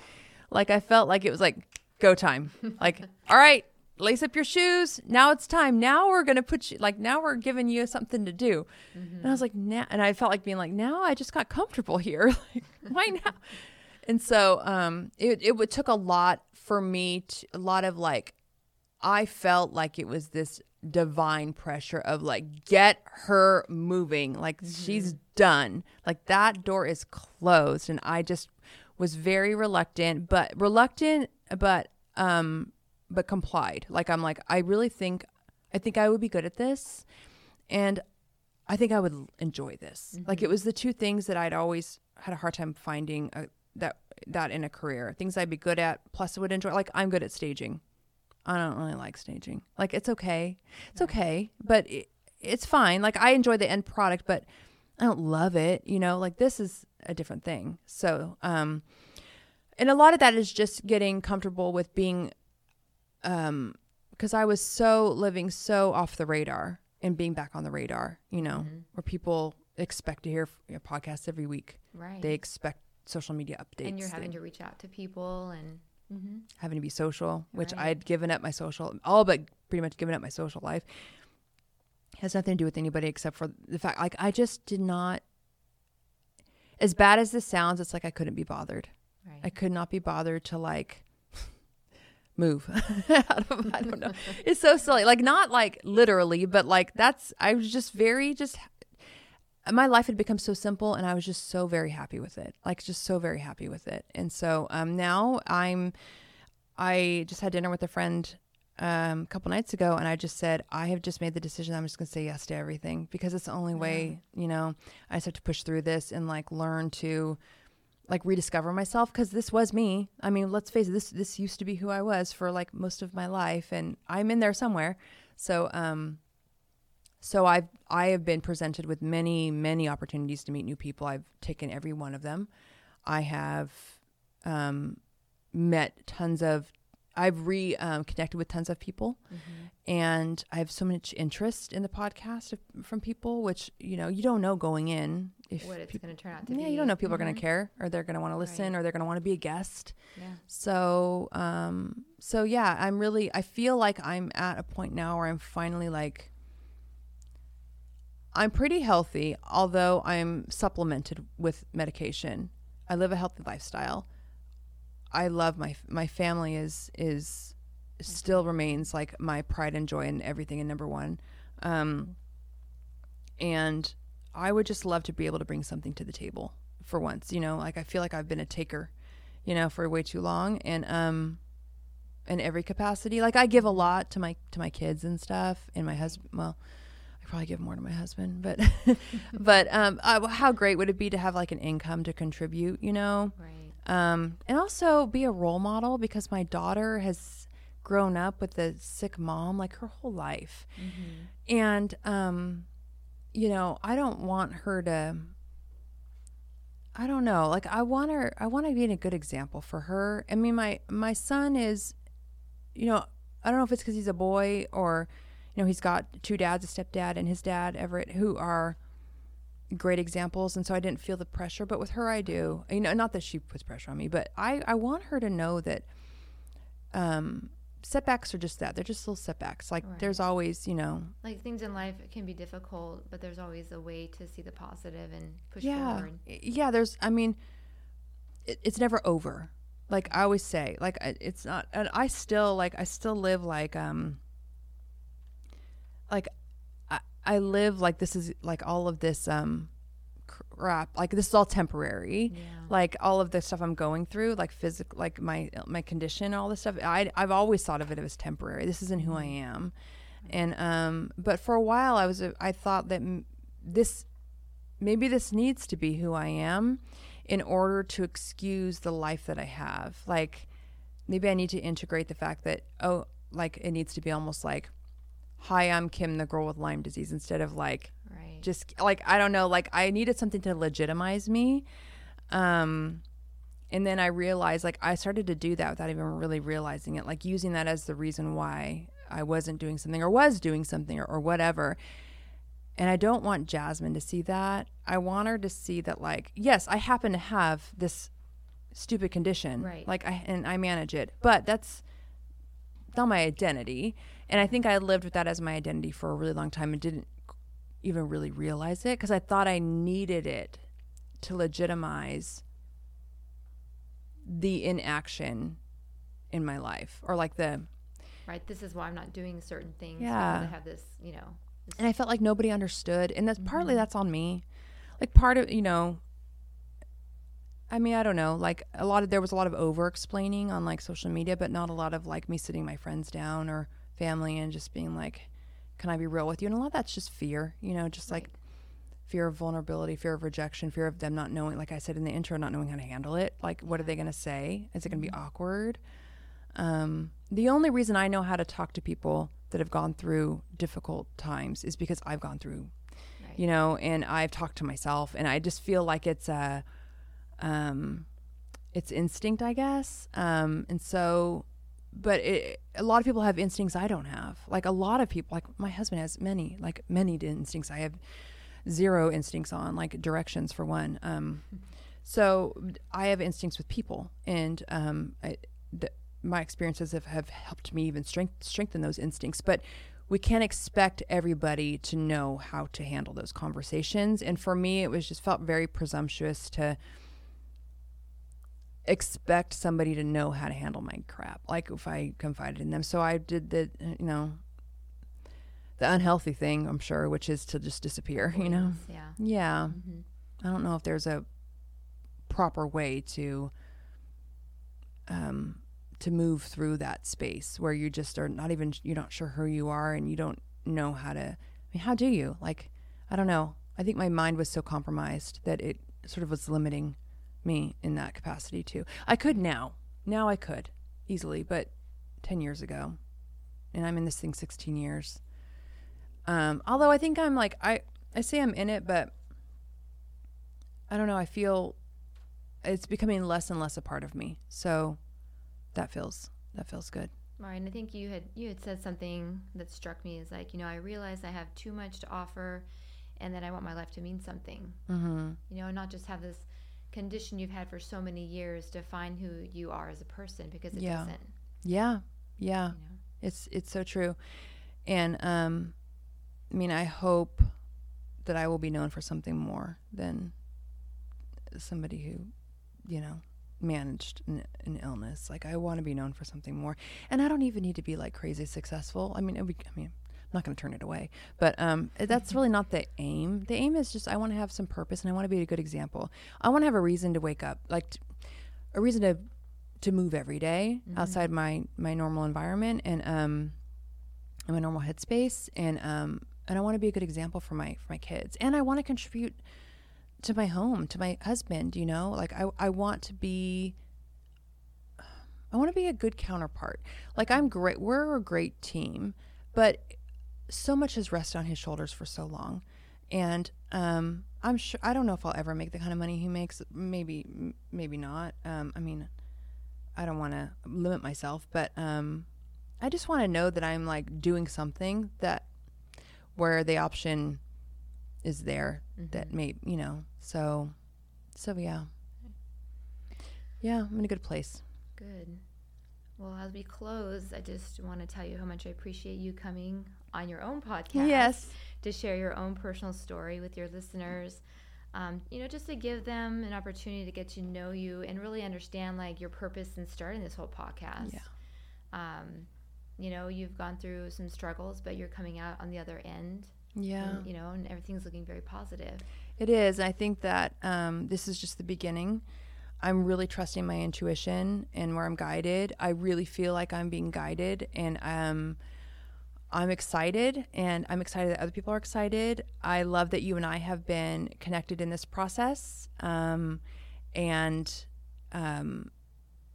Like I felt like it was like go time. like, all right, lace up your shoes. Now it's time. Now we're gonna put you like now we're giving you something to do. And I was like, now and I felt like being like, now I just got comfortable here. like, why now? And so um it it would took a lot for me to a lot of like I felt like it was this divine pressure of like get her moving. Like she's done. Like that door is closed and I just was very reluctant but reluctant but um but complied. Like I'm like I really think I think I would be good at this and I think I would enjoy this. Like it was the two things that I'd always had a hard time finding uh, that that in a career. Things I'd be good at plus I would enjoy like I'm good at staging I don't really like staging. Like it's okay. It's okay, but it, it's fine. Like I enjoy the end product, but I don't love it, you know? Like this is a different thing. So, um and a lot of that is just getting comfortable with being um because I was so living so off the radar and being back on the radar, you know, where people expect to hear your podcast every week. Right. They expect social media updates. and you're They- having to reach out to people and hmm having to be social, which Right. I'd given up my social, all but pretty much given up my social life. Has nothing to do with anybody except for the fact, like, I just did not, as bad as this sounds, it's like I couldn't be bothered. right. I could not be bothered to, like, move. I don't know. It's so silly. Like, not like literally, but like, that's, I was just very, just, my life had become so simple and I was just so very happy with it. Like just so very happy with it. And so um now I'm I just had dinner with a friend um a couple nights ago and I just said I have just made the decision I'm just going to say yes to everything because it's the only way, you know, I just have to push through this and like learn to like rediscover myself because this was me. I mean, let's face it, this this used to be who I was for like most of my life and I'm in there somewhere. So um so I've I have been presented with many many opportunities to meet new people. I've taken every one of them. I have um, met tons of. I've re um, connected with tons of people, and I have so much interest in the podcast from people, which you know you don't know going in if what it's people, going to turn out to yeah be. you don't know people are Mhm. going to care or they're going to want to listen Right. or they're going to want to be a guest. Yeah. So, um, so yeah, I'm really, I feel like I'm at a point now where I'm finally like, I'm pretty healthy, although I'm supplemented with medication. I live a healthy lifestyle. I love my my family is is still remains like my pride and joy and everything and number one. Um, and I would just love to be able to bring something to the table for once. You know, like I feel like I've been a taker, you know, for way too long, and um, in every capacity. Like I give a lot to my to my kids and stuff, and my husband. Well, probably give more to my husband, but but um, uh, how great would it be to have like an income to contribute? You know, Right. um, and also be a role model because my daughter has grown up with a sick mom like her whole life, and um, you know, I don't want her to. I don't know. Like I want her. I want to be a good example for her. I mean, my my son is, you know, I don't know if it's because he's a boy or, you know, he's got two dads, a stepdad and his dad Everett, who are great examples, and so I didn't feel the pressure. But with her, I do. You know, not that she puts pressure on me, but I I want her to know that, um, setbacks are just that. They're just little setbacks. Like Right. there's always, you know, Like things in life can be difficult, but there's always a way to see the positive and push yeah forward. yeah there's i mean it, it's never over. Like I always say, like it's not. And I still like I still live like um. Like, I I live like this is like all of this um, crap. Like this is all temporary. Yeah. Like all of the stuff I'm going through, like physical, like my my condition, all this stuff. I I've always thought of it as temporary. This isn't who I am, and um. But for a while, I was I thought that m- this maybe this needs to be who I am in order to excuse the life that I have. Like maybe I need to integrate the fact that oh, like it needs to be almost like, "Hi, I'm Kim, the girl with Lyme disease," instead of like Right. just like I don't know, like I needed something to legitimize me. Um and then I realized like I started to do that without even really realizing it, like using that as the reason why I wasn't doing something or was doing something or, or whatever. And I don't want Jasmine to see that. I want her to see that like, yes, I happen to have this stupid condition. Right. Like I and I manage it. But that's not my identity. And I think I lived with that as my identity for a really long time and didn't even really realize it because I thought I needed it to legitimize the inaction in my life or like the right. This is why I'm not doing certain things. Yeah. I have this, you know. This, and I felt like nobody understood and that's Mm-hmm. partly that's on me like part of you know I mean I don't know like a lot of there was a lot of over explaining on like social media but not a lot of like me sitting my friends down or family and just being like can I be real with you? And a lot of that's just fear you know just like fear of vulnerability fear of rejection fear of them not knowing like I said in the intro not knowing how to handle it. Like what are they going to say? Is it going to be awkward? Um, the only reason I know how to talk to people that have gone through difficult times is because I've gone through, Right. you know, and I've talked to myself, and I just feel like it's a, um, it's instinct, I guess. Um, and so, but it, a lot of people have instincts I don't have. Like a lot of people, like my husband has many, like many instincts I have zero instincts on, like directions for one. Um, so I have instincts with people, and um, I, the, my experiences have, have helped me even strength, strengthen those instincts. But we can't expect everybody to know how to handle those conversations. And for me, it was just felt very presumptuous to expect somebody to know how to handle my crap, like if I confided in them. So I did the, you know, the unhealthy thing, I'm sure, which is to just disappear, you know? Yeah. Yeah. hmm I don't know if there's a proper way to um to move through that space where you just are not even you're not sure who you are and you don't know how to I mean how do you like I don't know I think my mind was so compromised that it sort of was limiting me in that capacity too I could now now I could easily but 10 years ago and I'm in this thing 16 years um although I think I'm like I I say I'm in it but I don't know. I feel it's becoming less and less a part of me. So that feels that feels good. And I think you had you had said something that struck me is like you know I realize I have too much to offer, and that I want my life to mean something. Mm-hmm. You know, and not just have this condition you've had for so many years define who you are as a person because it Yeah. doesn't. Yeah, yeah. You know? It's it's so true, and um, I mean, I hope that I will be known for something more than somebody who, you know, managed an, an illness. Like I want to be known for something more, and I don't even need to be like crazy successful. I mean, it would, I mean, not going to turn it away, but um, that's really not the aim. The aim is just I want to have some purpose, and I want to be a good example. I want to have a reason to wake up, like t- a reason to to move every day outside my my normal environment and um my normal headspace and um and I want to be a good example for my for my kids. And I want to contribute to my home to my husband you know? Like I I want to be I want to be a good counterpart. Like I'm great we're a great team but so much has rested on his shoulders for so long and um I'm sure I don't know if I'll ever make the kind of money he makes maybe m- maybe not um I mean I don't want to limit myself, but um, I just want to know that I'm like doing something that where the option is there that may you know. So, so yeah, yeah, I'm in a good place. Good. Well, as we close, I just want to tell you how much I appreciate you coming on your own podcast. Yes. To share your own personal story with your listeners. um, you know, just to give them an opportunity to get to know you and really understand like your purpose in starting this whole podcast. Yeah. Um, you know, you've gone through some struggles, but you're coming out on the other end. Yeah. And, you know, and everything's looking very positive. It is. I think that um, this is just the beginning. I'm really trusting my intuition and where I'm guided. I really feel like I'm being guided, and um, I'm excited, and I'm excited that other people are excited. I love that you and I have been connected in this process, um, and um,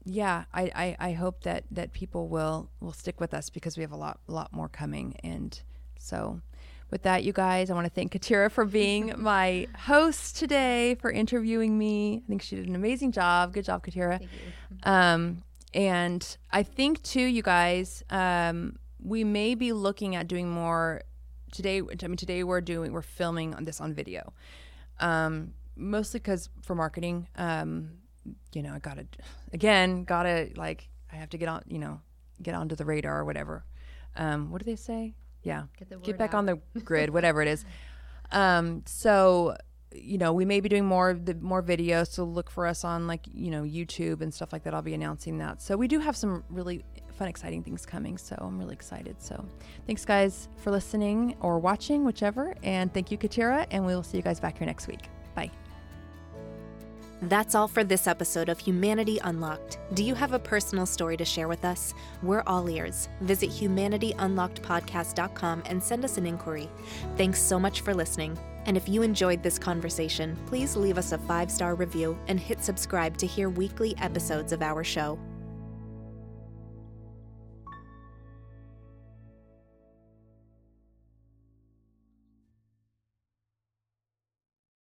yeah, I, I, I hope that that people will will stick with us because we have a lot lot more coming, and so with that, you guys, I want to thank Kateri for being my host today, for interviewing me. I think she did an amazing job. Good job, Kateri. Thank you. Um, and I think too, you guys, um, we may be looking at doing more today. I mean, today we're doing we're filming on this on video, um, mostly because for marketing. Um, you know, I gotta again gotta like I have to get on. You know, get onto the radar or whatever. Um, what do they say? Yeah, Get the get back out. on the grid, whatever it is. Um, so you know, we may be doing more the more videos. So look for us on like you know YouTube and stuff like that. I'll be announcing that. So we do have some really fun, exciting things coming. So I'm really excited. So thanks guys for listening or watching, whichever. And thank you, Kateri. And we will see you guys back here next week. Bye. That's all for this episode of Humanity Unlocked. Do you have a personal story to share with us? We're all ears. Visit humanityunlockedpodcast.com and send us an inquiry. Thanks so much for listening. And if you enjoyed this conversation, please leave us a five star review and hit subscribe to hear weekly episodes of our show.